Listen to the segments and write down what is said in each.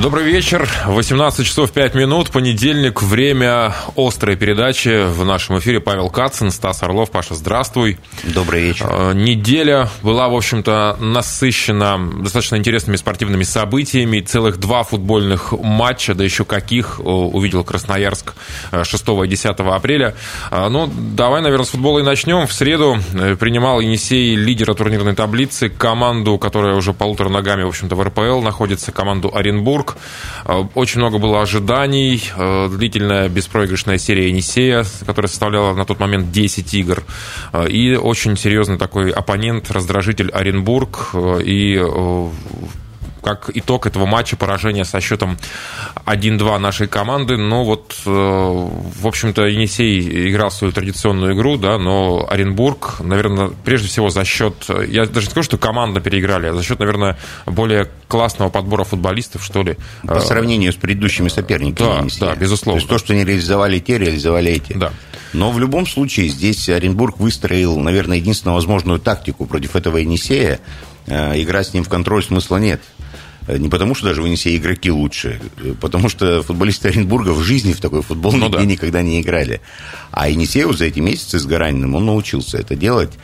Добрый вечер. 18 часов 5 минут. Понедельник. Время острой передачи. В нашем эфире Павел Кацин, Стас Орлов. Паша, здравствуй. Добрый вечер. Э, неделя была, в общем-то, насыщена достаточно интересными спортивными событиями. Целых два футбольных матча, да еще каких, увидел Красноярск 6 и 10 апреля. Э, ну, давай, наверное, с футбола и начнем. В среду э, принимал Енисей лидера турнирной таблицы, команду, которая уже полутора ногами, в общем-то, в РПЛ находится, команду Оренбург. Петербург. Э, очень много было ожиданий. Э, длительная беспроигрышная серия Енисея, которая составляла на тот момент 10 игр. Э, и очень серьезный такой оппонент, раздражитель Оренбург. И как итог этого матча поражение со счетом 1-2 нашей команды. Но вот, э, в общем-то, Енисей играл свою традиционную игру, да, но Оренбург, наверное, прежде всего за счет, я даже не скажу, что команда переиграли, а за счет, наверное, более классного подбора футболистов, что ли. По э, сравнению с предыдущими соперниками да, Енисея. Да, безусловно. То есть то, что не реализовали те, реализовали эти. Да. Но в любом случае здесь Оренбург выстроил, наверное, единственную возможную тактику против этого Енисея. Э, играть с ним в контроль смысла нет. Э, не потому, что даже в Енисее игроки лучше, э, потому что футболисты Оренбурга в жизни в такой футбол ну, да. никогда не играли. А Енисею за эти месяцы с Гараниным он научился это делать.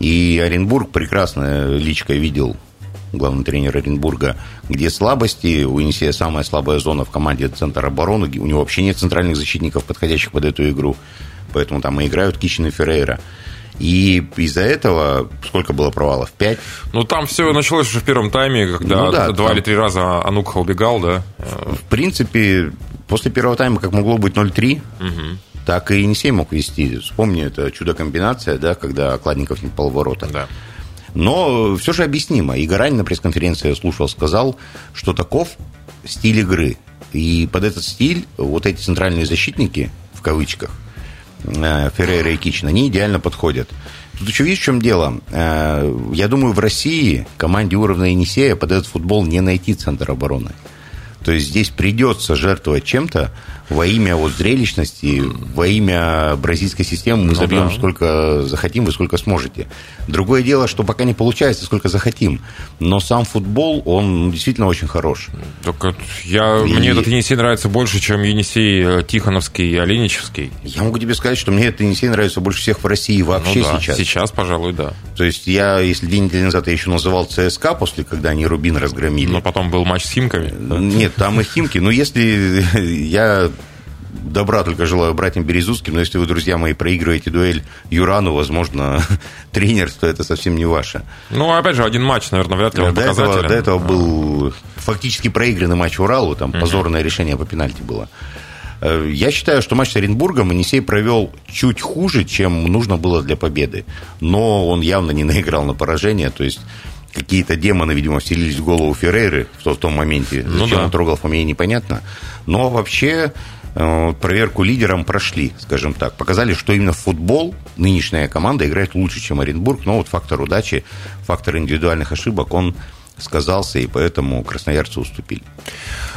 И Оренбург прекрасно личкой видел главный тренер Оренбурга, где слабости. У Енисея самая слабая зона в команде – это центр обороны. У него вообще нет центральных защитников, подходящих под эту игру. Поэтому там и играют Кичин и Феррейра. И из-за этого сколько было провалов? Пять? Ну, там все началось уже в первом тайме, когда ну, да, два там... или три раза Анукха убегал, да? В принципе, после первого тайма как могло быть 0-3, угу. так и Енисей мог вести. Вспомни, это чудо-комбинация, да, когда Кладников не полворота. Да. Но все же объяснимо. И Гарань на пресс-конференции я слушал, сказал, что таков стиль игры. И под этот стиль вот эти центральные защитники, в кавычках, Э, Феррейра и Кичин, они идеально подходят. Тут еще видишь, в чем дело? Э, я думаю, в России команде уровня Енисея под этот футбол не найти центр обороны. То есть здесь придется жертвовать чем-то, во имя вот зрелищности, во имя бразильской системы мы ну, забьем да. сколько захотим, вы сколько сможете. Другое дело, что пока не получается, сколько захотим. Но сам футбол, он действительно очень хорош. Только я, и... мне этот Енисей нравится больше, чем Енисей э, Тихоновский и Оленичевский. Я могу тебе сказать, что мне этот Енисей нравится больше всех в России вообще ну, да. сейчас. Сейчас, пожалуй, да. То есть я, если день недели назад я еще называл ЦСКА, после когда они Рубин разгромили. Но потом был матч с Химками. Нет, там и Химки. Но если я добра только желаю братьям Березутским, но если вы, друзья мои, проигрываете дуэль Юрану, возможно, тренерство это совсем не ваше. Ну, опять же, один матч, наверное, вряд ли он до этого, до этого был фактически проигранный матч Уралу, там угу. позорное решение по пенальти было. Э, я считаю, что матч с Оренбургом Енисей провел чуть хуже, чем нужно было для победы. Но он явно не наиграл на поражение. То есть какие-то демоны, видимо, вселились в голову Феррейры в, в том моменте. Ну Зачем ну, да. он трогал фамилию, непонятно. Но вообще проверку лидером прошли, скажем так. Показали, что именно в футбол нынешняя команда играет лучше, чем Оренбург. Но вот фактор удачи, фактор индивидуальных ошибок, он сказался, и поэтому красноярцы уступили.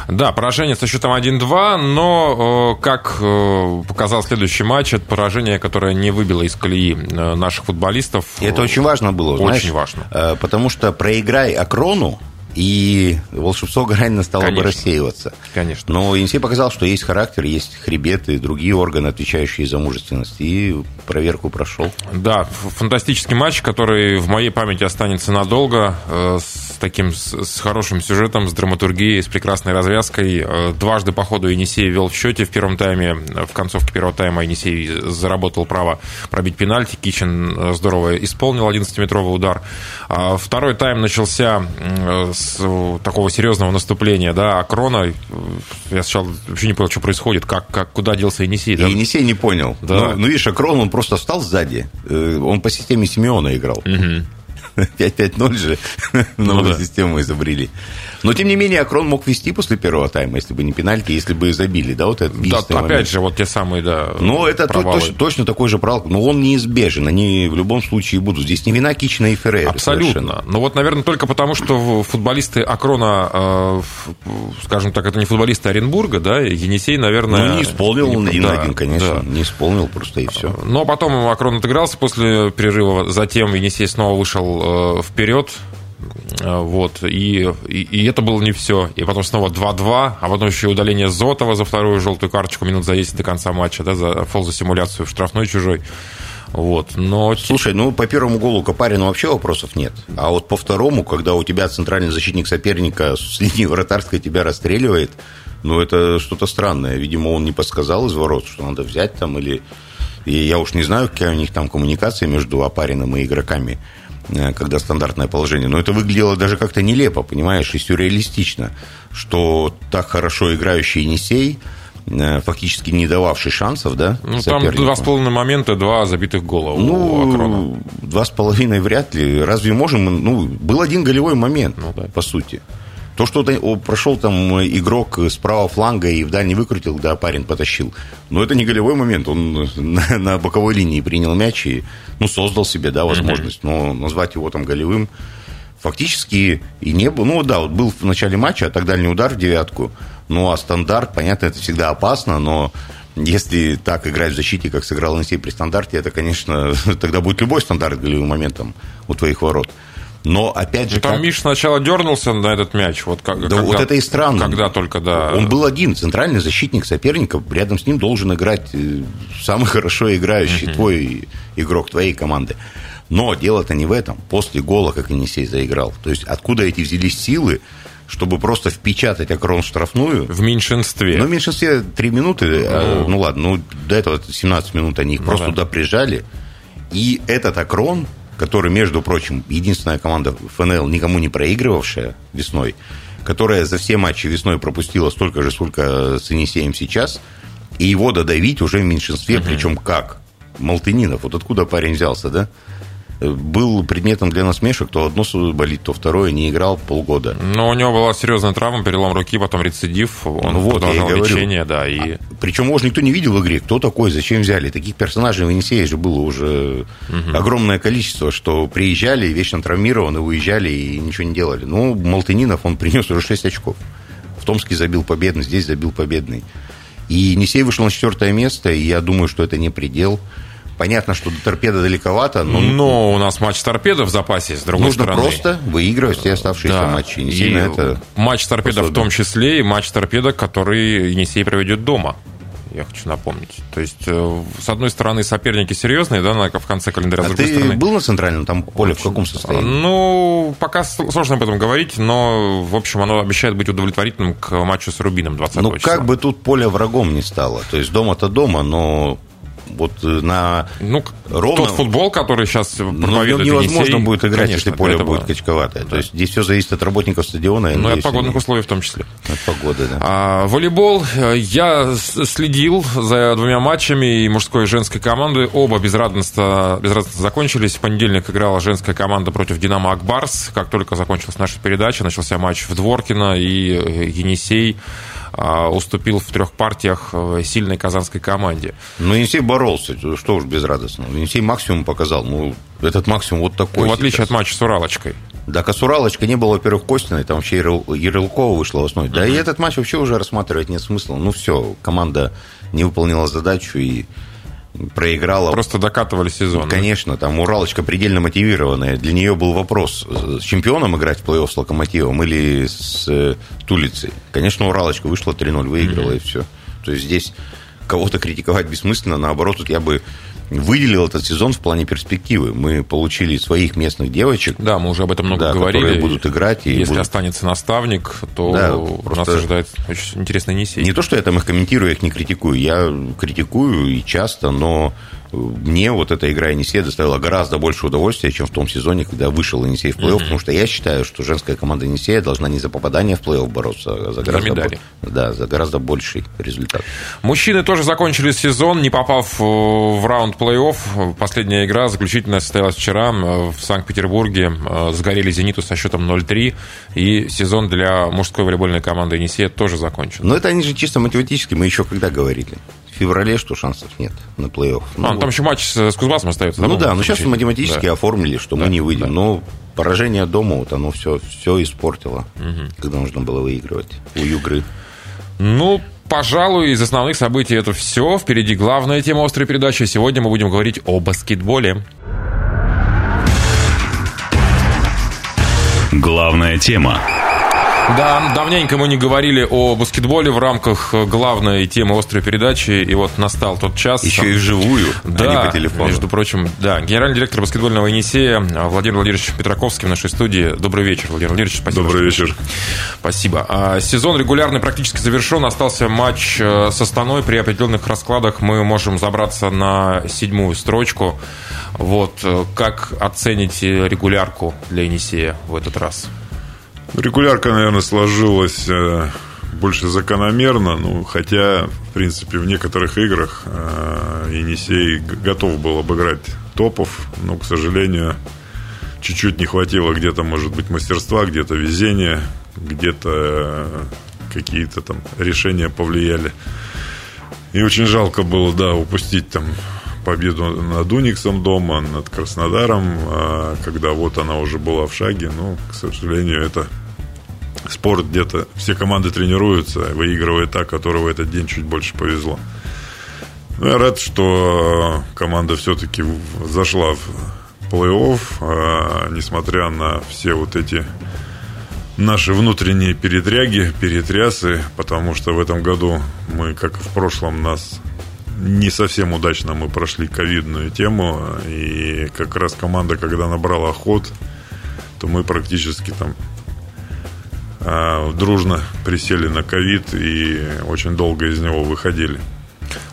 Да, поражение со счетом 1-2, но, э, как э, показал следующий матч, это поражение, которое не выбило из колеи наших футболистов. И это очень важно было, Очень знаешь, важно. Потому что проиграй Акрону, и волшебство Гаранина стало Конечно. бы рассеиваться. Конечно. Но Енисей показал, что есть характер, есть хребет и другие органы, отвечающие за мужественность, и проверку прошел. Да, фантастический матч, который в моей памяти останется надолго, э, с таким, с хорошим сюжетом, с драматургией, с прекрасной развязкой. Э, дважды по ходу Енисей вел в счете в первом тайме, в концовке первого тайма Енисей заработал право пробить пенальти, Кичин э, здорово исполнил 11-метровый удар. А второй тайм начался с такого серьезного наступления, да, а Крона, я сначала вообще не понял, что происходит, как, как куда делся Енисей. Да? Енисей не понял. Да. Ну, ну, видишь, Акрон, он просто встал сзади, э, он по системе Симеона играл. Угу. 5-5-0 же новую ну, да. систему изобрели. Но, тем не менее, Акрон мог вести после первого тайма, если бы не пенальти, если бы забили, да, вот этот Да, опять момент. же, вот те самые, да, Ну, это точно, точно такой же провал, но он неизбежен, они в любом случае будут. Здесь не вина Кичина и Феррейра. Абсолютно. Совершенно. Ну, вот, наверное, только потому, что футболисты Акрона, э, скажем так, это не футболисты Оренбурга, да, Енисей, наверное... Ну, не исполнил он один-один, конечно, да. не исполнил просто и все. Но потом Акрон отыгрался после перерыва, затем Енисей снова вышел э, вперед, Вот. И, и, и это было не все. И потом снова 2-2, а потом еще удаление Зотова за вторую желтую карточку минут за 10 до конца матча, да, за фол за симуляцию в штрафной чужой. Вот, но... Слушай, ну по первому голу Копарину вообще вопросов нет. А вот по второму, когда у тебя центральный защитник соперника с линии вратарской тебя расстреливает, ну это что-то странное. Видимо, он не подсказал из ворот, что надо взять там или... И я уж не знаю, какая у них там коммуникация между Опариным и игроками, э, когда стандартное положение. Но это выглядело даже как-то нелепо, понимаешь, и сюрреалистично, что так хорошо играющий Енисей Э, фактически не дававший шансов, да? Ну, там два с половиной момента, два забитых гола ну, два с половиной вряд ли. Разве можем... Ну, был один голевой момент, ну, да. по сути. То, что прошел там игрок с правого фланга и в дальний выкрутил, да, парень потащил. Но это не голевой момент. Он на, на боковой линии принял мяч и ну, создал себе да, возможность. Но назвать его там голевым фактически и не было. Ну да, вот был в начале матча, а так дальний удар в девятку – ну, а стандарт, понятно, это всегда опасно, но если так играть в защите, как сыграл Енисей при стандарте, это, конечно, тогда будет любой стандарт голевым моментом у твоих ворот. Но опять же, там как... Миш сначала дернулся на этот мяч, вот как. Да, когда, вот это и странно. Когда только да. Он был один, центральный защитник соперника, рядом с ним должен играть э, самый хорошо играющий uh-huh. твой игрок твоей команды. Но дело-то не в этом. После гола, как Енисей заиграл. То есть откуда эти взялись силы? чтобы просто впечатать Акрон штрафную. В меньшинстве. Ну, в меньшинстве 3 минуты. Ну, а, ну ладно, ну до этого 17 минут они их ну, просто да. туда прижали. И этот Акрон, который, между прочим, единственная команда ФНЛ, никому не проигрывавшая весной, которая за все матчи весной пропустила столько же, сколько с Енисеем сейчас, и его додавить уже в меньшинстве, угу. причем как? Малтынинов. Вот откуда парень взялся, да? Был предметом для насмешек, то одно болит, то второе, не играл полгода. Но у него была серьезная травма, перелом руки, потом рецидив, он ну вот, продолжал лечение, да. И... А, причем, может, никто не видел в игре, кто такой, зачем взяли. Таких персонажей в Енисее же было уже угу. огромное количество, что приезжали, вечно травмированы, уезжали и ничего не делали. Ну, Малтынинов, он принес уже 6 очков. В Томске забил победный, здесь забил победный. И Енисей вышел на четвертое место, и я думаю, что это не предел. Понятно, что до торпеда далековато, но... Но у нас матч торпеда в запасе, с другой Нужно стороны. просто выигрывать все оставшиеся да. матчи. Енисей и это матч торпеда в том числе, и матч торпеда, который Енисей проведет дома я хочу напомнить. То есть, э, с одной стороны, соперники серьезные, да, в конце календаря, а с другой ты стороны... был на центральном там поле, Очень. в каком состоянии? Ну, пока сложно об этом говорить, но, в общем, оно обещает быть удовлетворительным к матчу с Рубином 20 ну, числа. Ну, как бы тут поле врагом не стало. То есть, дома-то дома, но вот э, на ну, ровно... Тот футбол, который сейчас проповедует ну, невозможно Енисей, будет играть, конечно, если поле будет было... качковатое. Да. То есть здесь все зависит от работников стадиона. Ну, и от погодных они... условий в том числе. От погоды, да. А, волейбол. Я следил за двумя матчами и мужской и женской команды. Оба безрадостно, безрадостно закончились. В понедельник играла женская команда против «Динамо Акбарс». Как только закончилась наша передача, начался матч в Дворкино, и э, Енисей уступил в трех партиях э, сильной казанской команде. Ну, Енисей боролся, что уж безрадостно. Енисей максимум показал. Ну, этот максимум вот такой. Ну, в отличие сейчас. от матча с Уралочкой. Да, а с Уралочкой не было, во-первых, Костиной, там вообще Ярлыкова вышла в основе. Uh-huh. Да и этот матч вообще уже рассматривать нет смысла. Ну, все, команда не выполнила задачу и проиграла. Просто докатывали сезон. Конечно, там Уралочка предельно мотивированная. Для нее был вопрос, с чемпионом играть в плей-офф с Локомотивом или с э, Тулицей. Конечно, Уралочка вышла 3-0, выиграла mm-hmm. и все. То есть здесь кого-то критиковать бессмысленно. Наоборот, тут я бы выделил этот сезон в плане перспективы. Мы получили своих местных девочек. Да, мы уже об этом много да, говорили. Которые будут играть. И Если будут... останется наставник, то да, просто... нас ожидает очень интересный Енисей. Не то, что я там их комментирую, я их не критикую. Я критикую и часто, но мне вот эта игра Енисея доставила гораздо больше удовольствия, чем в том сезоне, когда вышел Енисей в плей-офф, mm-hmm. потому что я считаю, что женская команда Енисея должна не за попадание в плей-офф бороться, а за гораздо, бо... да, за гораздо больший результат. Мужчины тоже закончили сезон, не попав в раунд плей-офф. Последняя игра, заключительная, состоялась вчера в Санкт-Петербурге. Сгорели «Зениту» со счетом 0-3, и сезон для мужской волейбольной команды Енисея тоже закончен. Но это они же чисто математически, мы еще когда говорили в феврале, что шансов нет на плей-офф. Ну, а, вот. там еще матч с, с Кузбассом остается. Ну да, но сейчас математически да. оформили, что да, мы не выйдем. Да. Но поражение дома, вот оно все, все испортило, угу. когда нужно было выигрывать у Югры. Ну, пожалуй, из основных событий это все. Впереди главная тема острой передачи. Сегодня мы будем говорить о баскетболе. Главная тема. Да, давненько мы не говорили о баскетболе в рамках главной темы острой передачи, и вот настал тот час. Еще и вживую, да, а не по телефону. между прочим, да. Генеральный директор баскетбольного Енисея Владимир Владимирович Петраковский в нашей студии. Добрый вечер, Владимир Владимирович, спасибо. Добрый вечер. Спасибо. А, сезон регулярный практически завершен. Остался матч э, с Астаной. При определенных раскладах мы можем забраться на седьмую строчку. Вот, э, как оцените регулярку для Енисея в этот раз? Регулярка, наверное, сложилась э, больше закономерно, ну, хотя, в принципе, в некоторых играх э, Енисей готов был обыграть топов, но, к сожалению, чуть-чуть не хватило где-то, может быть, мастерства, где-то везения, где-то э, какие-то там решения повлияли. И очень жалко было, да, упустить там победу над Униксом дома, над Краснодаром, когда вот она уже была в шаге. Но, к сожалению, это спорт где-то, все команды тренируются, выигрывает та, которого этот день чуть больше повезло. Ну, я рад, что команда все-таки зашла в плей-офф, а, несмотря на все вот эти наши внутренние передряги, перетрясы, потому что в этом году мы, как и в прошлом, нас не совсем удачно мы прошли ковидную тему, и как раз команда, когда набрала ход, то мы практически там а, дружно присели на ковид и очень долго из него выходили.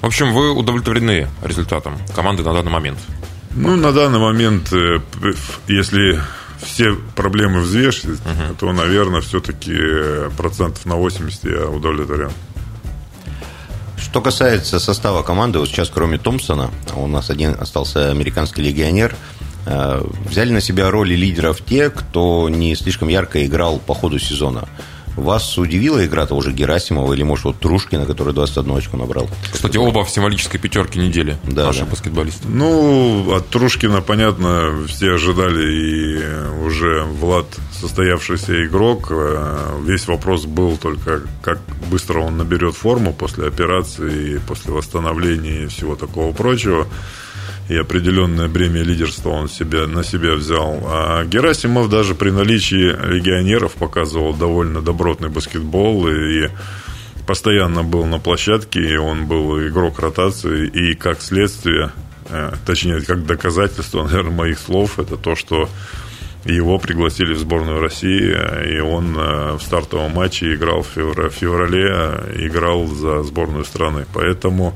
В общем, вы удовлетворены результатом команды на данный момент? Ну, на данный момент, э, если все проблемы взвешивать, угу. то, наверное, все-таки процентов на 80 я удовлетворен. Что касается состава команды, вот сейчас кроме Томпсона, у нас один остался американский легионер – Э, взяли на себя роли лидеров те, кто не слишком ярко играл по ходу сезона. Вас удивила игра того же Герасимова или, может, вот Трушкина, который 21 очко набрал? Кстати, оба в символической пятерке недели да, наши да. баскетболисты. Ну, от Трушкина, понятно, все ожидали, и уже Влад состоявшийся игрок. Э, весь вопрос был только, как быстро он наберет форму после операции, после восстановления и всего такого прочего и определенное бремя лидерства он себе, на себя взял. А Герасимов даже при наличии легионеров показывал довольно добротный баскетбол и постоянно был на площадке, и он был игрок ротации, и как следствие, э, точнее, как доказательство, наверное, моих слов, это то, что его пригласили в сборную России, и он э, в стартовом матче играл в феврале, играл за сборную страны. Поэтому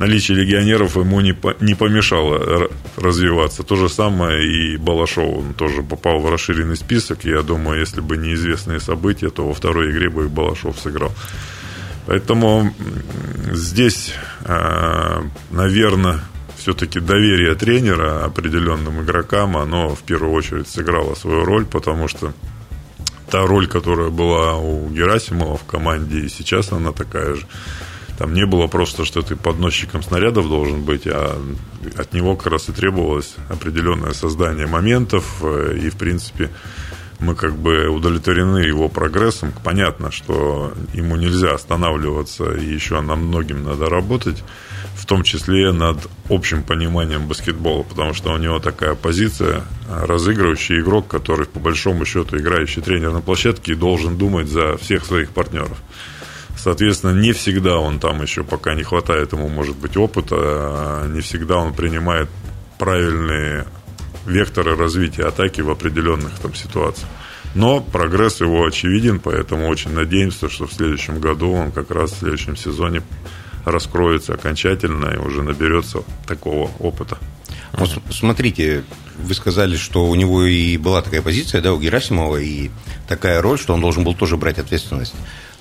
наличие легионеров ему не, не помешало развиваться. То же самое и Балашов. Он тоже попал в расширенный список. Я думаю, если бы неизвестные события, то во второй игре бы и Балашов сыграл. Поэтому здесь, а, наверное, все-таки доверие тренера определенным игрокам, оно в первую очередь сыграло свою роль, потому что та роль, которая была у Герасимова в команде, и сейчас она такая же. Там не было просто, что ты подносчиком снарядов должен быть, а от него как раз и требовалось определенное создание моментов. Э, и, в принципе, мы как бы удовлетворены его прогрессом. Понятно, что ему нельзя останавливаться, и еще над многим надо работать, в том числе над общим пониманием баскетбола, потому что у него такая позиция, разыгрывающий игрок, который, по большому счету, играющий тренер на площадке и должен думать за всех своих партнеров. Соответственно, не всегда он там еще, пока не хватает ему, может быть, опыта, а не всегда он принимает правильные векторы развития атаки в определенных там ситуациях. Но прогресс его очевиден, поэтому очень надеемся, что в следующем году он как раз в следующем сезоне раскроется окончательно и уже наберется такого опыта. Вот смотрите, вы сказали, что у него и была такая позиция, да, у Герасимова, и такая роль, что он должен был тоже брать ответственность.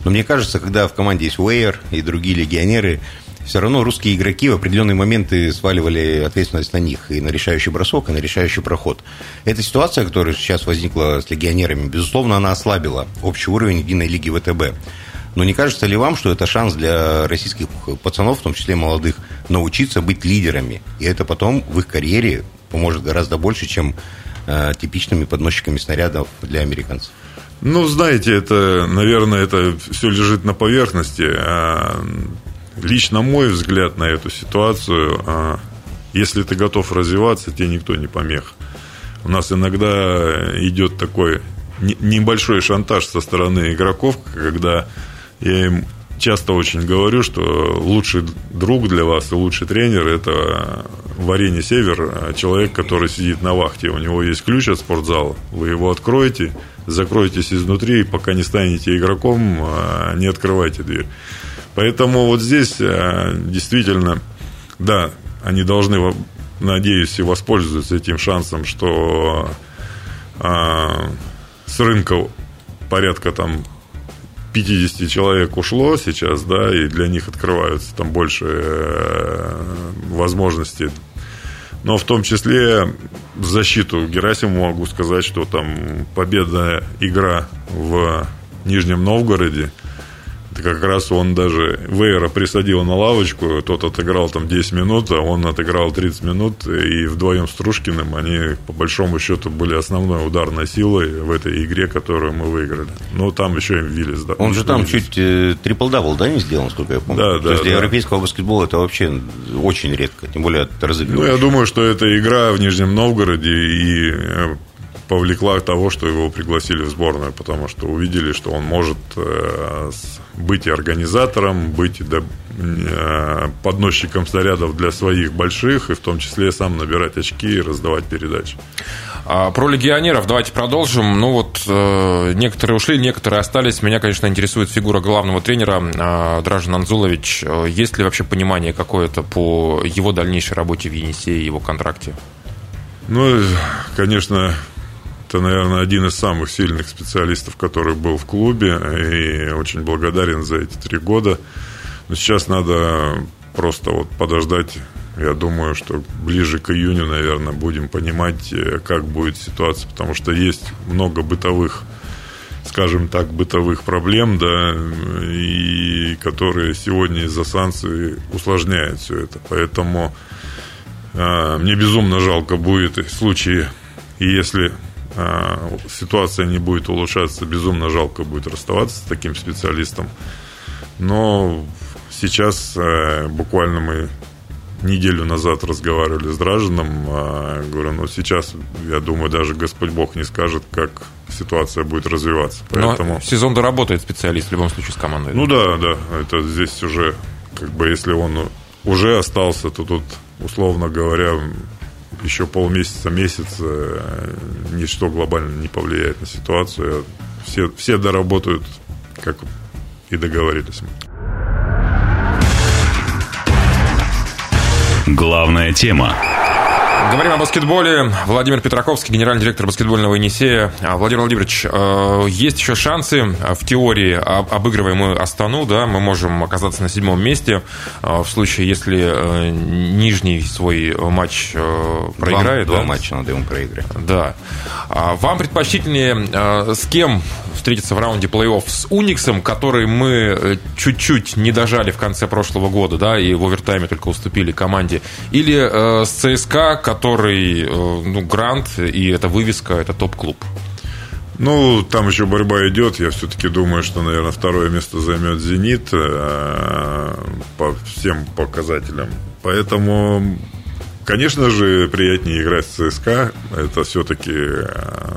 Но мне кажется, когда в команде есть Уэйер и другие легионеры, все равно русские игроки в определенные моменты сваливали ответственность на них и на решающий бросок, и на решающий проход. Эта ситуация, которая сейчас возникла с легионерами, безусловно, она ослабила общий уровень единой лиги ВТБ. Но не кажется ли вам, что это шанс для российских пацанов, в том числе молодых, научиться быть лидерами? И это потом в их карьере поможет гораздо больше, чем э, типичными подносчиками снарядов для американцев. Ну, знаете, это, наверное, это все лежит на поверхности. А лично мой взгляд на эту ситуацию, а, если ты готов развиваться, тебе никто не помех. У нас иногда идет такой небольшой шантаж со стороны игроков, когда я им часто очень говорю, что лучший друг для вас и лучший тренер – это в арене «Север» человек, который сидит на вахте. У него есть ключ от спортзала. Вы его откроете, закроетесь изнутри, пока не станете игроком, а не открывайте дверь. Поэтому вот здесь а, действительно, да, они должны, надеюсь, и воспользоваться этим шансом, что а, с рынка порядка там 50 человек ушло сейчас, да, и для них открываются там больше э, возможностей. Но в том числе в защиту Герасиму могу сказать, что там победная игра в Нижнем Новгороде – как раз он даже Вейера присадил на лавочку, тот отыграл там 10 минут, а он отыграл 30 минут, и вдвоем с Трушкиным они, по большому счету, были основной ударной силой в этой игре, которую мы выиграли. Ну, там еще и Виллис, да. Он же там Виллис. чуть э, трипл-дабл, да, не сделал, насколько я помню? Да, да. То есть для да. европейского баскетбола это вообще очень редко, тем более от разыгрывающих. Ну, я думаю, что это игра в Нижнем Новгороде, и э, повлекла того, что его пригласили в сборную, потому что увидели, что он может э, быть и организатором, быть и э, подносчиком снарядов для своих больших, и в том числе сам набирать очки и раздавать передачи. А, про легионеров давайте продолжим. Ну вот э, некоторые ушли, некоторые остались. Меня, конечно, интересует фигура главного тренера э, Дражин Анзулович. Есть ли вообще понимание какое-то по его дальнейшей работе в Енисее и его контракте? Ну, конечно, это, наверное, один из самых сильных специалистов, который был в клубе, и очень благодарен за эти три года. Но сейчас надо просто вот подождать. Я думаю, что ближе к июню, наверное, будем понимать, э, как будет ситуация, потому что есть много бытовых скажем так, бытовых проблем, да, и которые сегодня из-за санкций усложняют все это. Поэтому э, мне безумно жалко будет в случае, если ситуация не будет улучшаться, безумно жалко будет расставаться с таким специалистом. Но сейчас э, буквально мы неделю назад разговаривали с Дражином. А, говорю, ну сейчас, я думаю, даже Господь Бог не скажет, как ситуация будет развиваться. Поэтому... Но сезон доработает специалист в любом случае с командой. Ну да, да. Это здесь уже, как бы, если он уже остался, то тут, условно говоря, еще полмесяца, месяц э, ничто глобально не повлияет на ситуацию. Все, все доработают, как и договорились. Главная тема. Говорим о баскетболе. Владимир Петраковский, генеральный директор баскетбольного Енисея. А, Владимир Владимирович, э, есть еще шансы в теории, обыгрывая мы Астану, да, мы можем оказаться на седьмом месте в случае, если э, нижний свой матч э, проиграет. Два, да? два матча надо ему проиграть. Да. А вам предпочтительнее с кем встретиться в раунде плей-офф? С Униксом, который мы чуть-чуть не дожали в конце прошлого года, да, и в овертайме только уступили команде, или с ЦСКА, который, э, ну, грант, и это вывеска, это топ-клуб. Ну, там еще борьба идет. Я все-таки думаю, что, наверное, второе место займет «Зенит» э, по всем показателям. Поэтому, конечно же, приятнее играть с ЦСКА. Это все-таки э,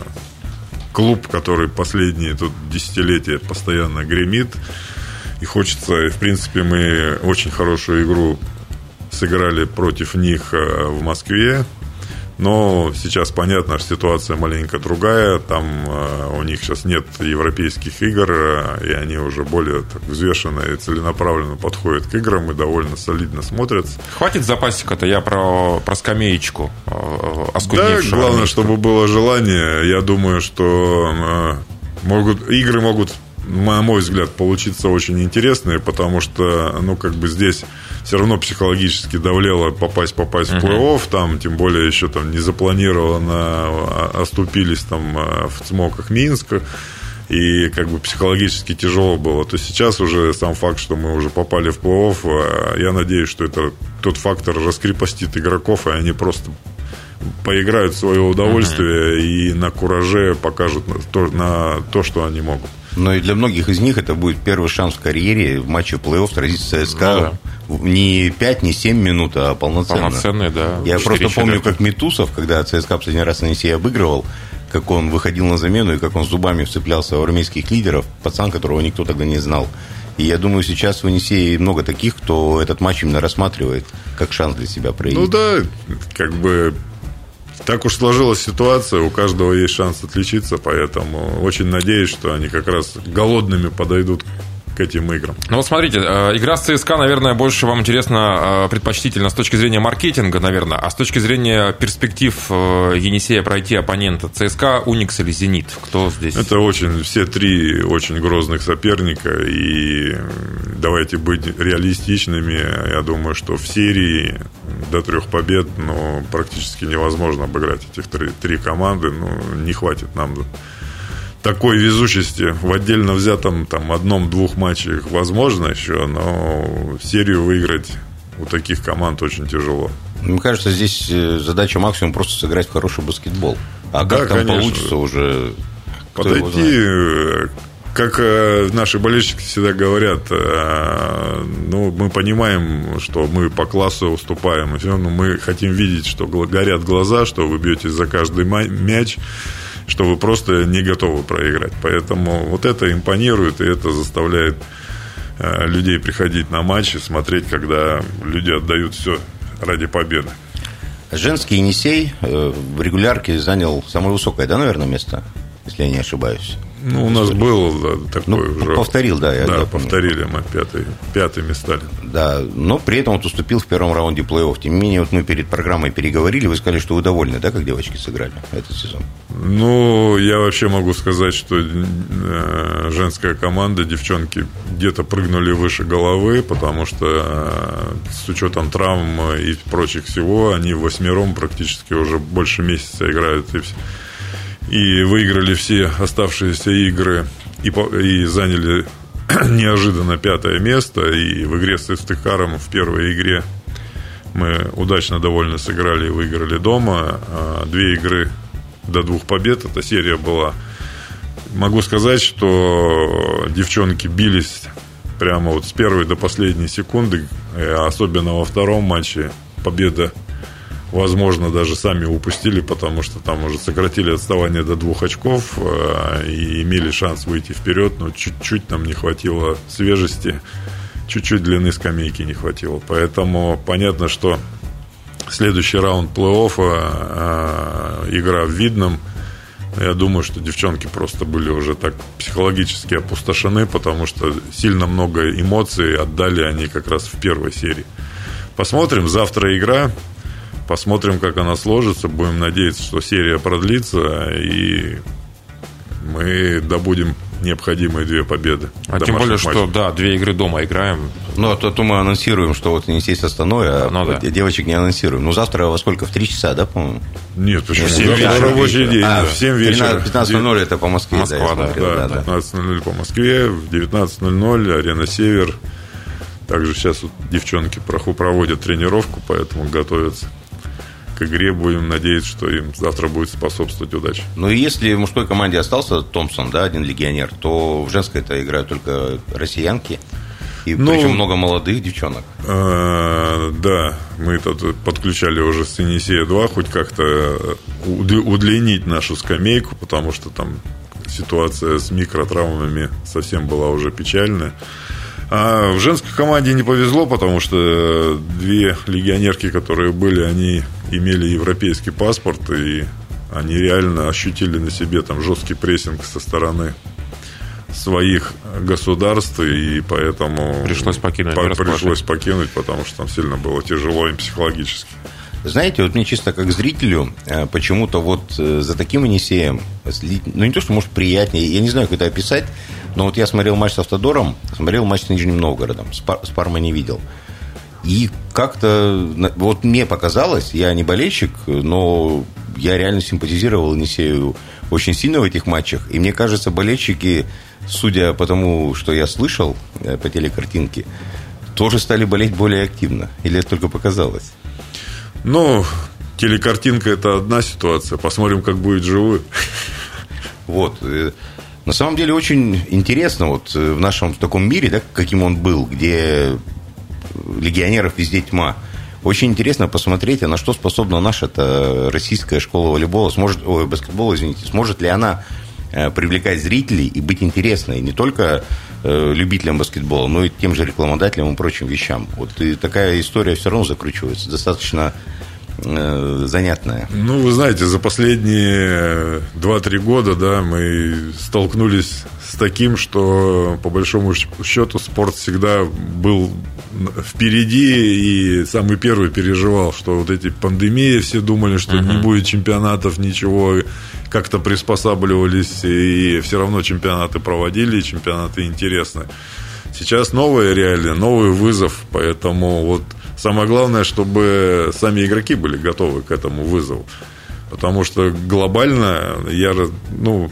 клуб, который последние тут десятилетия постоянно гремит. И хочется, в принципе, мы очень хорошую игру сыграли против них э, в Москве. Но сейчас понятно, что ситуация маленько другая. Там э, у них сейчас нет европейских игр, э, и они уже более так, взвешенно и целенаправленно подходят к играм и довольно солидно смотрятся. Хватит запасика-то, я про, про скамеечку Да, главное, чтобы было желание. Я думаю, что могут, игры могут на мой взгляд, получиться очень интересные, потому что, ну, как бы здесь все равно психологически давлело попасть, попасть в плей-офф, там, тем более еще там не запланировано, а, оступились там а, в цмоках Минска, и как бы психологически тяжело было, то сейчас уже сам факт, что мы уже попали в плей-офф, а, я надеюсь, что это тот фактор раскрепостит игроков, и они просто поиграют в свое удовольствие uh-huh. и на кураже покажут на то, на то, что они могут. Но и для многих из них это будет первый шанс в карьере в матче плей-офф сразиться с ЦСКА. Ну, да. Не 5, не 7 минут, а полноценно. Полноценный, да. Я просто помню, как Метусов, когда ЦСКА последний раз на Енисей обыгрывал, как он выходил на замену и как он зубами вцеплялся в армейских лидеров, пацан, которого никто тогда не знал. И я думаю, сейчас в Енисее много таких, кто этот матч именно рассматривает как шанс для себя проявить. Ну да, как бы так уж сложилась ситуация, у каждого есть шанс отличиться, поэтому очень надеюсь, что они как раз голодными подойдут к этим играм. Ну вот смотрите, э, игра с ЦСКА, наверное, больше вам интересно, э, предпочтительно с точки зрения маркетинга, наверное, а с точки зрения перспектив э, Енисея пройти оппонента ЦСКА, Уникс или Зенит? Кто здесь? Это очень, все три очень грозных соперника, и давайте быть реалистичными. Я думаю, что в серии до трех побед ну, практически невозможно обыграть этих три, три команды. Ну, не хватит нам такой везучести в отдельно взятом там одном-двух матчах возможно еще, но серию выиграть у таких команд очень тяжело. Мне кажется, здесь э, задача максимум просто сыграть в хороший баскетбол. А да, как там конечно. получится уже... Подойти, э, как э, наши болельщики всегда говорят, ну, мы понимаем, что мы по классу уступаем, и все равно мы хотим видеть, что горят глаза, что вы бьетесь за каждый мяч, что вы просто не готовы проиграть. Поэтому вот это импонирует, и это заставляет э, людей приходить на матчи, смотреть, когда люди отдают все ради победы. Женский Енисей э, в регулярке занял самое высокое, да, наверное, место, если я не ошибаюсь. Ну, у нас был да, такой ну, уже... Повторил, да. Я, да, я повторили мы пятый, пятыми стали. Да, но при этом вот уступил в первом раунде плей-офф. Тем не менее, вот мы перед программой переговорили, вы сказали, что вы довольны, да, как девочки сыграли этот сезон? Ну, я вообще могу сказать, что э, женская команда, девчонки где-то прыгнули выше головы, потому что э, с учетом травм и прочих всего, они восьмером практически уже больше месяца играют и все и выиграли все оставшиеся игры и, и заняли неожиданно пятое место. И в игре с Истыкаром в первой игре мы удачно довольно сыграли и выиграли дома. А две игры до двух побед. Эта серия была. Могу сказать, что девчонки бились прямо вот с первой до последней секунды. Особенно во втором матче победа возможно, даже сами упустили, потому что там уже сократили отставание до двух очков э, и имели шанс выйти вперед, но чуть-чуть нам не хватило свежести, чуть-чуть длины скамейки не хватило. Поэтому понятно, что следующий раунд плей-оффа, э, игра в Видном, я думаю, что девчонки просто были уже так психологически опустошены, потому что сильно много эмоций отдали они как раз в первой серии. Посмотрим, завтра игра. Посмотрим, как она сложится. Будем надеяться, что серия продлится, и мы добудем необходимые две победы. А тем более, матчах. что да, две игры дома играем. Ну, а то, то мы анонсируем, что вот Енисей с Астаной, а ну, да. девочек не анонсируем. Ну, завтра во сколько? В три часа, да, по-моему? Нет, почему? В 7 вечера. рабочий день. А, в 7 вечера. 15.00 это по Москве. Москва, да. Смотрел, да, да, 15.00 по Москве, в 19.00 арена «Север». Также сейчас вот девчонки проводят тренировку, поэтому готовятся к игре. Будем надеяться, что им завтра будет способствовать удача. Ну и если в мужской команде остался Томпсон, да, один легионер, то в женской это играют только россиянки. И ну, причем много молодых девчонок. А, да, мы тут подключали уже с Енисея 2, хоть как-то удлинить нашу скамейку, потому что там ситуация с микротравмами совсем была уже печальная. А в женской команде не повезло, потому что две легионерки, которые были, они имели европейский паспорт, и они реально ощутили на себе там жесткий прессинг со стороны своих государств, и поэтому пришлось покинуть. По, пришлось покинуть, потому что там сильно было тяжело им психологически. Знаете, вот мне чисто как зрителю э, почему-то вот э, за таким Енисеем, ну не то, что может приятнее, я не знаю, как это описать, но вот я смотрел матч с Автодором, смотрел матч с Нижним Новгородом, с, Пар, не видел. И как-то, вот мне показалось, я не болельщик, но я реально симпатизировал Енисею очень сильно в этих матчах. И мне кажется, болельщики, судя по тому, что я слышал э, по телекартинке, тоже стали болеть более активно. Или это только показалось? Ну, телекартинка – это одна ситуация. Посмотрим, как будет живую. Вот. Э, на самом деле очень интересно вот э, в нашем таком мире, да, каким он был, где легионеров везде тьма. очень интересно посмотреть, а на что способна наша российская школа волейбола, сможет, ой, баскетбола, извините, сможет ли она привлекать зрителей и быть интересной не только э, любителям баскетбола, но и тем же рекламодателям и прочим вещам. Вот и такая история все равно закручивается. Достаточно Э, занятная. Ну, вы знаете, за последние 2-3 года, да, мы столкнулись с таким, что по большому счету спорт всегда был впереди и самый первый переживал, что вот эти пандемии, все думали, что uh-huh. не будет чемпионатов, ничего, как-то приспосабливались, и все равно чемпионаты проводили, чемпионаты интересны. Сейчас новая реалия, новый вызов, поэтому вот Самое главное, чтобы сами игроки были готовы к этому вызову. Потому что глобально я, ну,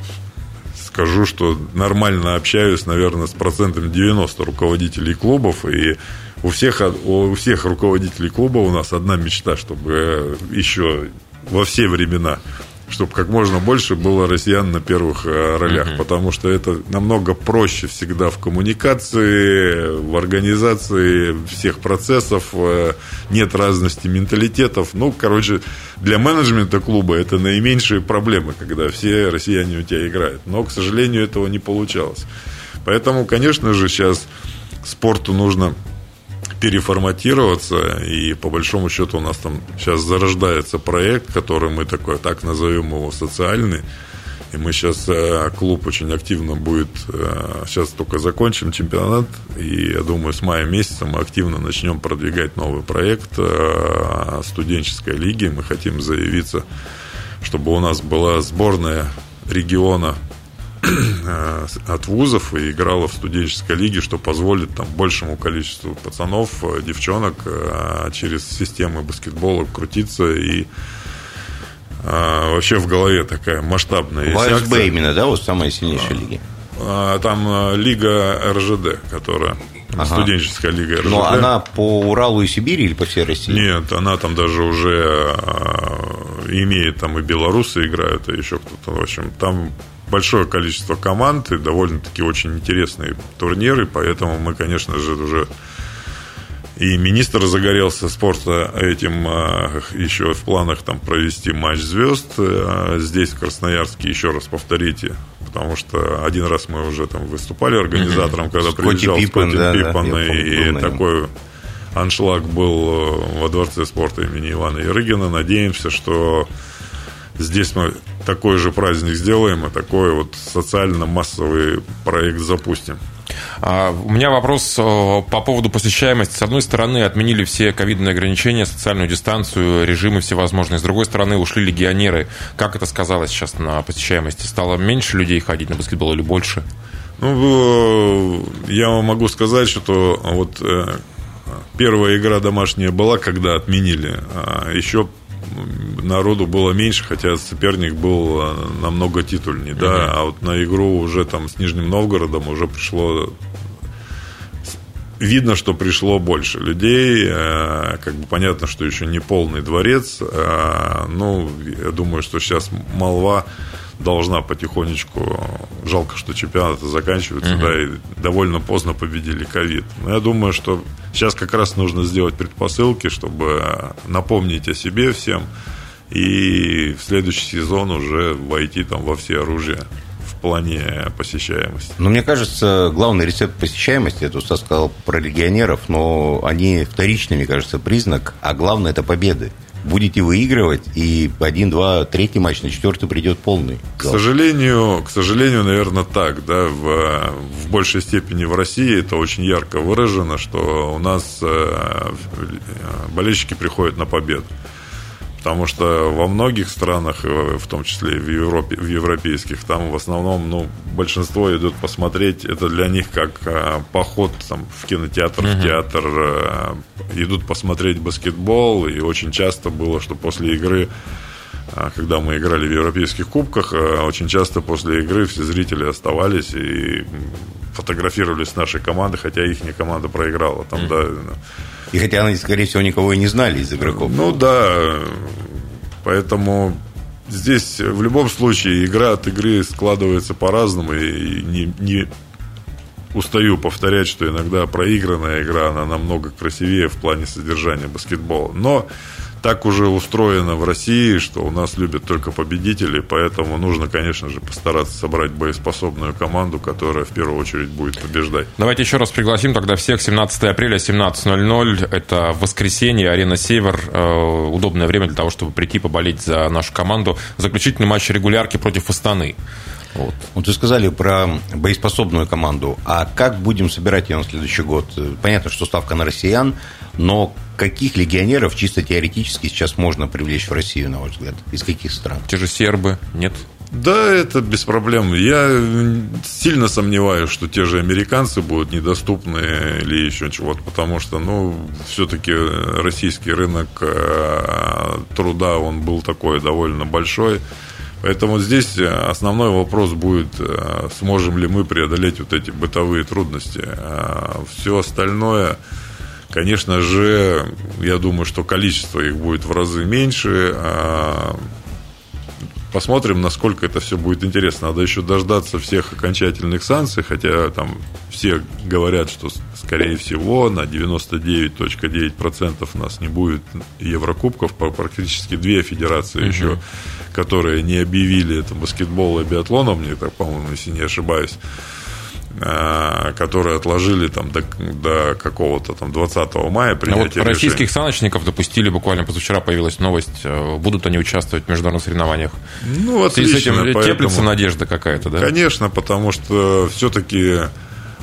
скажу, что нормально общаюсь, наверное, с процентом 90 руководителей клубов, и у всех, у всех руководителей клуба у нас одна мечта, чтобы еще во все времена чтобы как можно больше было россиян на первых э, ролях, mm-hmm. потому что это намного проще всегда в коммуникации, в организации всех процессов, э, нет разности менталитетов. Ну, короче, для менеджмента клуба это наименьшие проблемы, когда все россияне у тебя играют. Но, к сожалению, этого не получалось. Поэтому, конечно же, сейчас спорту нужно переформатироваться, и по большому счету у нас там сейчас зарождается проект, который мы такой, так назовем его социальный, и мы сейчас, э, клуб очень активно будет, сейчас э, только закончим чемпионат, и я думаю, с мая месяца мы активно начнем продвигать новый проект э, студенческой лиги. Мы хотим заявиться, чтобы у нас была сборная региона от вузов и играла в студенческой лиге, что позволит там большему количеству пацанов, э, девчонок э, через системы баскетбола крутиться и вообще в голове такая масштабная В АСБ именно, да, вот самая сильнейшая лига? Там лига РЖД, которая ага. студенческая лига РЖД. Но она по Уралу и Сибири или по всей России? Нет, она там даже уже имеет, там и белорусы играют, и еще кто-то, в общем, там большое количество команд и довольно-таки очень интересные турниры, поэтому мы, конечно же, уже и министр загорелся спорта этим а, еще в планах там провести матч звезд а, здесь, в Красноярске, еще раз повторите, потому что один раз мы уже там выступали организатором, mm-hmm. когда Скотти приезжал Пиппен, Скотти да, Пиппен, да, и, и такой аншлаг был во Дворце спорта имени Ивана Ярыгина. Надеемся, что здесь мы такой же праздник сделаем и такой вот социально-массовый проект запустим. А, у меня вопрос э, по поводу посещаемости. С одной стороны, отменили все ковидные ограничения, социальную дистанцию, режимы всевозможные. С другой стороны, ушли легионеры. Как это сказалось сейчас на посещаемости? Стало меньше людей ходить на баскетбол или больше? Ну, э, я вам могу сказать, что вот э, первая игра домашняя была, когда отменили. А еще народу было меньше, хотя соперник был э, намного титульней, да, uh-huh. а вот на игру уже там с Нижним Новгородом уже пришло видно, что пришло больше людей. Э, как бы понятно, что еще не полный дворец. Ну, я думаю, что сейчас молва должна потихонечку... Жалко, что чемпионаты заканчиваются, угу. да, и довольно поздно победили ковид. Но я думаю, что сейчас как раз нужно сделать предпосылки, чтобы напомнить о себе всем и в следующий сезон уже войти там во все оружия в плане посещаемости. Но мне кажется, главный рецепт посещаемости, это Стас сказал про легионеров, но они вторичный, мне кажется, признак, а главное это победы будете выигрывать, и один, два, третий матч, на четвертый придет полный. К сожалению, к сожалению, наверное, так, да, в, в большей степени в России это очень ярко выражено, что у нас э, болельщики приходят на победу. Потому что во многих странах, э, в том числе в Европе, в европейских, там в основном, ну, большинство идут посмотреть. Это для них как а, поход там, в кинотеатр, uh-huh. в театр. А, идут посмотреть баскетбол. И очень часто было, что после игры когда мы играли в европейских кубках, очень часто после игры все зрители оставались и фотографировались с нашей командой, хотя их команда проиграла. Там, mm. да, и хотя они, скорее всего, никого и не знали из игроков. Ну да, поэтому здесь в любом случае игра от игры складывается по-разному, и не, не, устаю повторять, что иногда проигранная игра, она намного красивее в плане содержания баскетбола. Но так уже устроено в России, что у нас любят только победители, поэтому нужно, конечно же, постараться собрать боеспособную команду, которая в первую очередь будет побеждать. Давайте еще раз пригласим тогда всех 17 апреля 17.00. Это воскресенье, арена «Север». Э, удобное время для того, чтобы прийти поболеть за нашу команду. Заключительный матч регулярки против Астаны. Вот. вот вы сказали про боеспособную команду. А как будем собирать ее на следующий год? Понятно, что ставка на россиян, но каких легионеров чисто теоретически сейчас можно привлечь в Россию, на ваш взгляд? Из каких стран? Те же сербы, нет? Да, это без проблем. Я сильно сомневаюсь, что те же американцы будут недоступны или еще чего-то, потому что, ну, все-таки российский рынок э, труда, он был такой довольно большой. Поэтому здесь э, основной вопрос будет, э, сможем ли мы преодолеть вот эти бытовые трудности. А Все остальное, конечно же, я думаю, что количество их будет в разы меньше. А посмотрим, насколько это все будет интересно. Надо еще дождаться всех окончательных санкций, хотя там все говорят, что, скорее всего, на 99.9% у нас не будет Еврокубков. Практически две федерации угу. еще которые не объявили это баскетбол и биатлоном, мне так, по-моему, если не ошибаюсь, а, которые отложили там до, до какого-то там 20 мая принятия вот российских решения. саночников допустили, буквально позавчера появилась новость, э, будут они участвовать в международных соревнованиях. Ну, отлично. С этим поэтому, теплится надежда какая-то, да? Конечно, потому что все-таки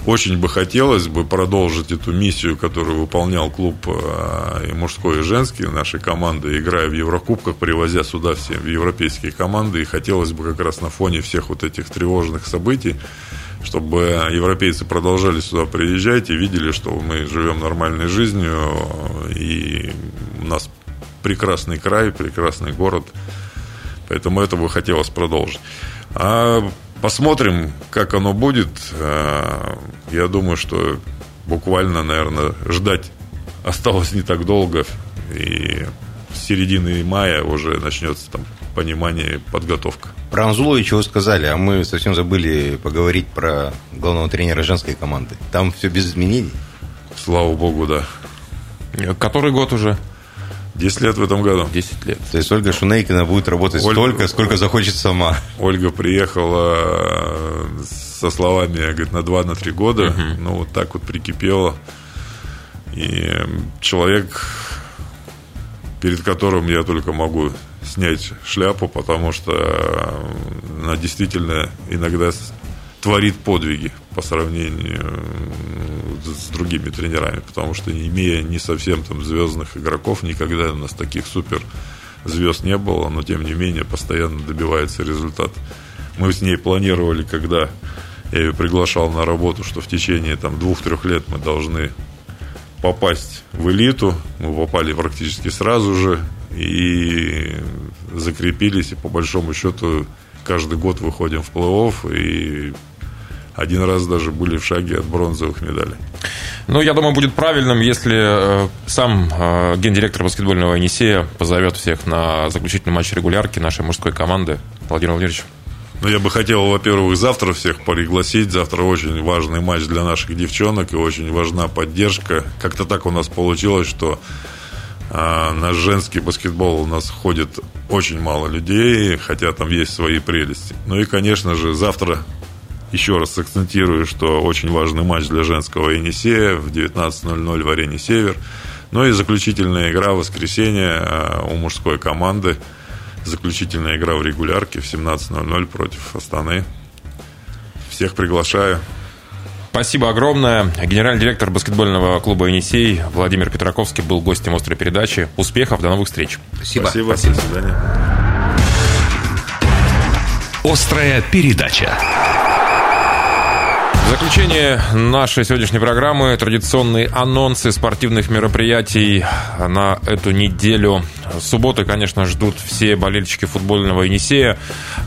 очень бы хотелось бы продолжить эту миссию, которую выполнял клуб э, и мужской, и женский нашей команды, играя в Еврокубках, привозя сюда все европейские команды. И хотелось бы как раз на фоне всех вот этих тревожных событий, чтобы европейцы продолжали сюда приезжать и видели, что мы живем нормальной жизнью, и у нас прекрасный край, прекрасный город. Поэтому это бы хотелось продолжить. А Посмотрим, как оно будет. Э, я думаю, что буквально, наверное, ждать осталось не так долго. И с середины мая уже начнется там понимание подготовка. Про Анзуловича вы сказали, а мы совсем забыли поговорить про главного тренера женской команды. Там все без изменений? Слава богу, да. Который год уже? 10 лет в этом году. 10 лет. То есть Ольга Шунейкина будет работать Ольга, столько, сколько захочет сама. Ольга приехала э, со словами, говорит, на 2-3 года. Угу. Ну, вот так вот прикипела. И человек, перед которым я только могу снять шляпу, потому что э, она действительно иногда творит подвиги по сравнению с другими тренерами, потому что имея не совсем там звездных игроков, никогда у нас таких супер звезд не было, но тем не менее постоянно добивается результат. Мы с ней планировали, когда я ее приглашал на работу, что в течение там двух-трех лет мы должны попасть в элиту. Мы попали практически сразу же и закрепились, и по большому счету каждый год выходим в плей-офф, и один раз даже были в шаге от бронзовых медалей. Ну, я думаю, будет правильным, если э, сам э, гендиректор баскетбольного Енисея позовет всех на заключительный матч регулярки нашей мужской команды. Владимир Владимирович. Ну, я бы хотел, во-первых, завтра всех пригласить. Завтра очень важный матч для наших девчонок и очень важна поддержка. Как-то так у нас получилось, что а, наш женский баскетбол у нас ходит очень мало людей, хотя там есть свои прелести. Ну и, конечно же, завтра еще раз акцентирую, что очень важный матч для женского Енисея в 19.00 в арене «Север». Ну и заключительная игра в воскресенье а, у мужской команды. Заключительная игра в регулярке в 17.00 против Астаны. Всех приглашаю. Спасибо огромное. Генеральный директор баскетбольного клуба «Енисей» Владимир Петраковский был гостем острой передачи. Успехов, до новых встреч. Спасибо. Спасибо. Спасибо. До свидания. Острая передача. В заключение нашей сегодняшней программы традиционные анонсы спортивных мероприятий на эту неделю. Субботы, конечно, ждут все болельщики футбольного Енисея,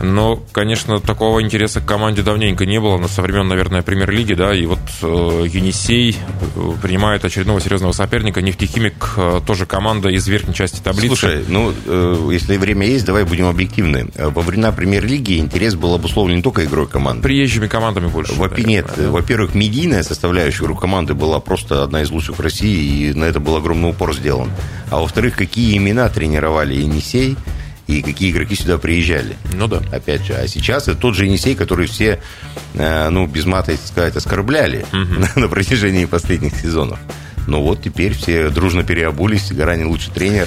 но, конечно, такого интереса к команде давненько не было, со времен, наверное, премьер-лиги, да, и вот э, Енисей э, принимает очередного серьезного соперника. Нефтехимик э, тоже команда из верхней части таблицы. Слушай, ну, э, если время есть, давай будем объективны. Во времена премьер-лиги интерес был обусловлен не только игрой команды. Приезжими командами больше. Во, нет, да. Во-первых, медийная составляющая игры команды была просто одна из лучших в России, и на это был огромный упор сделан. А во-вторых, какие имена тренировали Енисей, и какие игроки сюда приезжали. Ну да. Опять же, а сейчас это тот же Енисей, который все, э, ну, без мата сказать, оскорбляли угу. на протяжении последних сезонов. Но вот теперь все дружно переобулись, Гарани лучший тренер.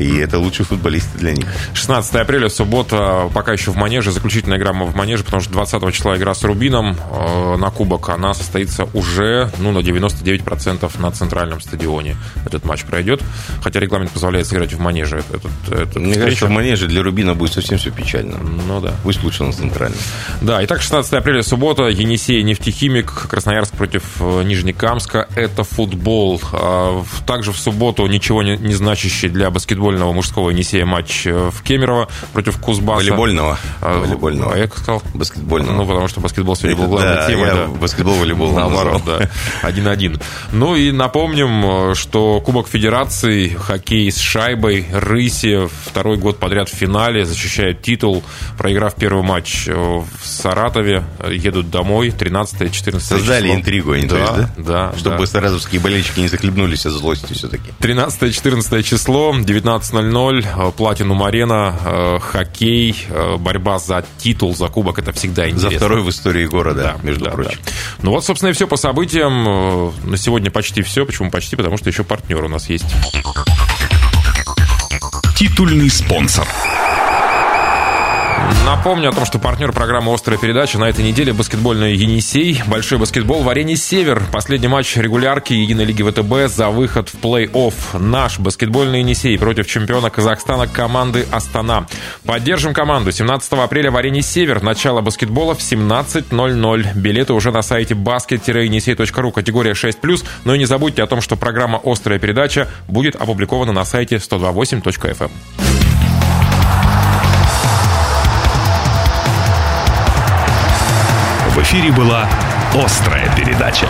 И это лучшие футболисты для них. 16 апреля, суббота, пока еще в Манеже, заключительная игра в Манеже, потому что 20 числа игра с Рубином э, на Кубок, она состоится уже ну, на 99% на центральном стадионе. Этот матч пройдет, хотя регламент позволяет сыграть в Манеже. Этот, этот Мне встреча. кажется, в Манеже для Рубина будет совсем все печально. Ну да. Пусть лучше на центральном. Да, итак, 16 апреля, суббота, Енисей, нефтехимик, Красноярск против э, Нижнекамска. Это футбол. А, также в субботу ничего не, не значащий для баскетбола волейбольного мужского Енисея матч э, в Кемерово против Кузбасса. Волейбольного. А, волейбольного. А я как сказал? Баскетбольного. Ну, потому что баскетбол сегодня был главной да, темой. Да. баскетбол, волейбол. Наоборот, да. Один-один. Ну и напомним, что Кубок Федерации, хоккей с шайбой, Рыси второй год подряд в финале, защищают титул, проиграв первый матч э, в Саратове, едут домой, 13-14 Создали число. интригу они, да, то есть, да? Да. Чтобы да. саратовские болельщики не захлебнулись от злости все-таки. 13-14 число, 19 15.00, Платинум Арена, хоккей, э, борьба за титул, за кубок, это всегда интересно. За второй в истории города, да, между да, прочим. Да. Ну вот, собственно, и все по событиям. Э, на сегодня почти все. Почему почти? Потому что еще партнер у нас есть. Титульный спонсор. Напомню о том, что партнер программы «Острая передача» на этой неделе баскетбольный «Енисей». Большой баскетбол в арене «Север». Последний матч регулярки Единой лиги ВТБ за выход в плей-офф. Наш баскетбольный «Енисей» против чемпиона Казахстана команды «Астана». Поддержим команду 17 апреля в арене «Север». Начало баскетбола в 17.00. Билеты уже на сайте basket-енисей.ру категория 6+. Но и не забудьте о том, что программа «Острая передача» будет опубликована на сайте 128.fm. В эфире была «Острая передача».